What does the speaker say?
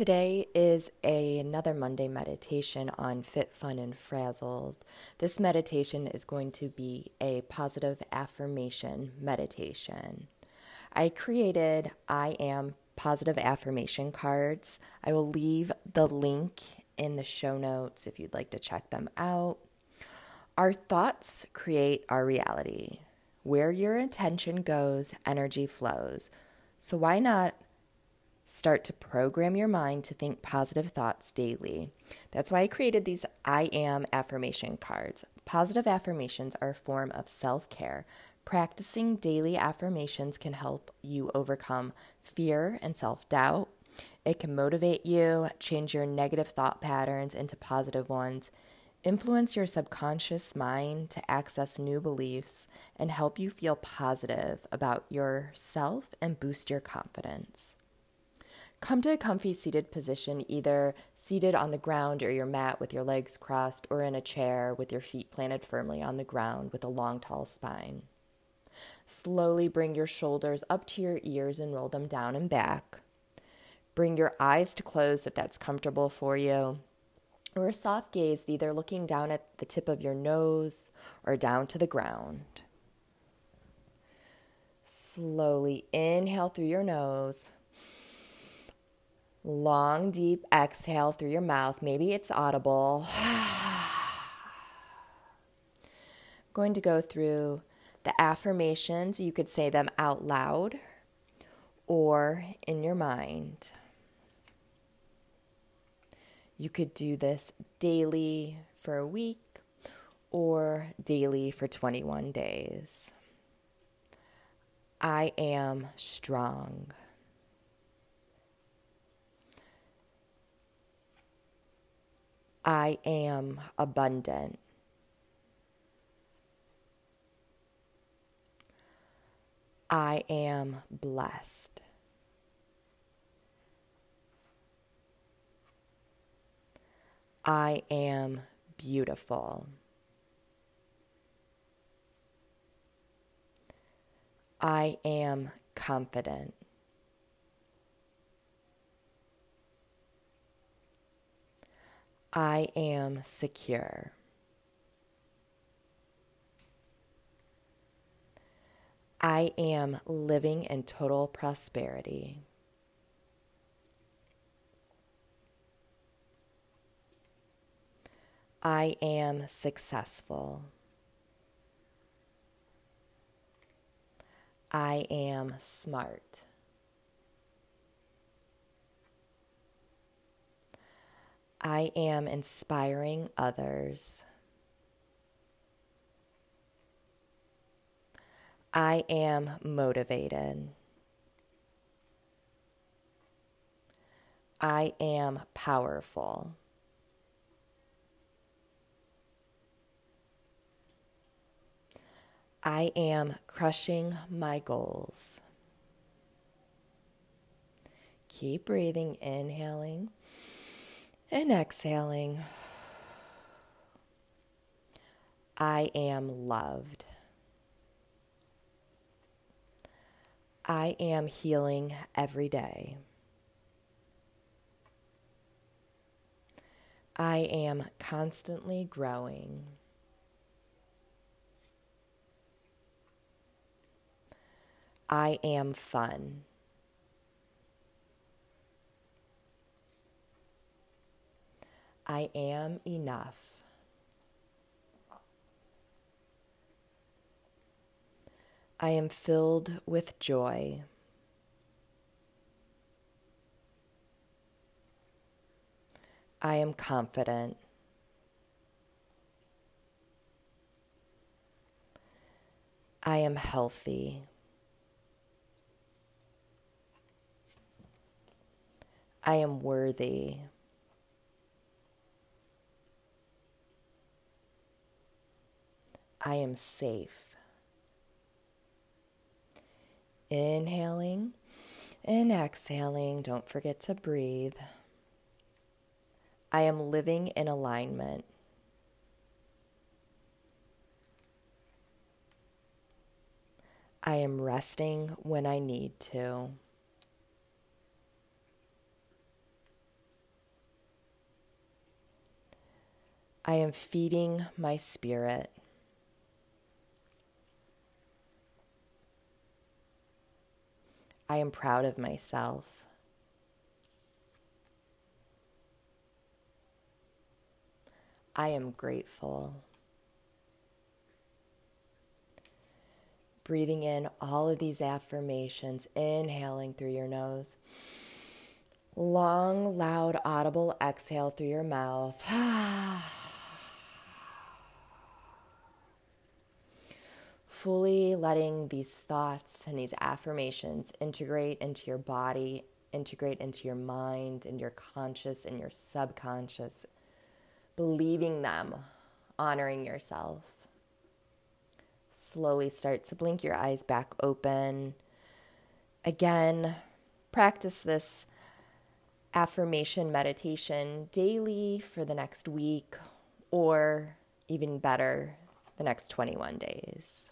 Today is a, another Monday meditation on Fit, Fun, and Frazzled. This meditation is going to be a positive affirmation meditation. I created I Am positive affirmation cards. I will leave the link in the show notes if you'd like to check them out. Our thoughts create our reality. Where your attention goes, energy flows. So why not? Start to program your mind to think positive thoughts daily. That's why I created these I am affirmation cards. Positive affirmations are a form of self care. Practicing daily affirmations can help you overcome fear and self doubt. It can motivate you, change your negative thought patterns into positive ones, influence your subconscious mind to access new beliefs, and help you feel positive about yourself and boost your confidence. Come to a comfy seated position, either seated on the ground or your mat with your legs crossed, or in a chair with your feet planted firmly on the ground with a long, tall spine. Slowly bring your shoulders up to your ears and roll them down and back. Bring your eyes to close if that's comfortable for you, or a soft gaze, either looking down at the tip of your nose or down to the ground. Slowly inhale through your nose. Long, deep exhale through your mouth. Maybe it's audible. going to go through the affirmations. You could say them out loud or in your mind. You could do this daily for a week or daily for 21 days. I am strong. I am abundant. I am blessed. I am beautiful. I am confident. I am secure. I am living in total prosperity. I am successful. I am smart. I am inspiring others. I am motivated. I am powerful. I am crushing my goals. Keep breathing, inhaling and exhaling. I am loved. I am healing every day. I am constantly growing. I am fun. I am enough. I am filled with joy. I am confident. I am healthy. I am worthy. I am safe. Inhaling and exhaling, don't forget to breathe. I am living in alignment. I am resting when I need to. I am feeding my spirit. I am proud of myself. I am grateful. Breathing in all of these affirmations, inhaling through your nose. Long, loud, audible exhale through your mouth. Ah. Fully letting these thoughts and these affirmations integrate into your body, integrate into your mind and your conscious and your subconscious, believing them, honoring yourself. Slowly start to blink your eyes back open. Again, practice this affirmation meditation daily for the next week, or even better, the next 21 days.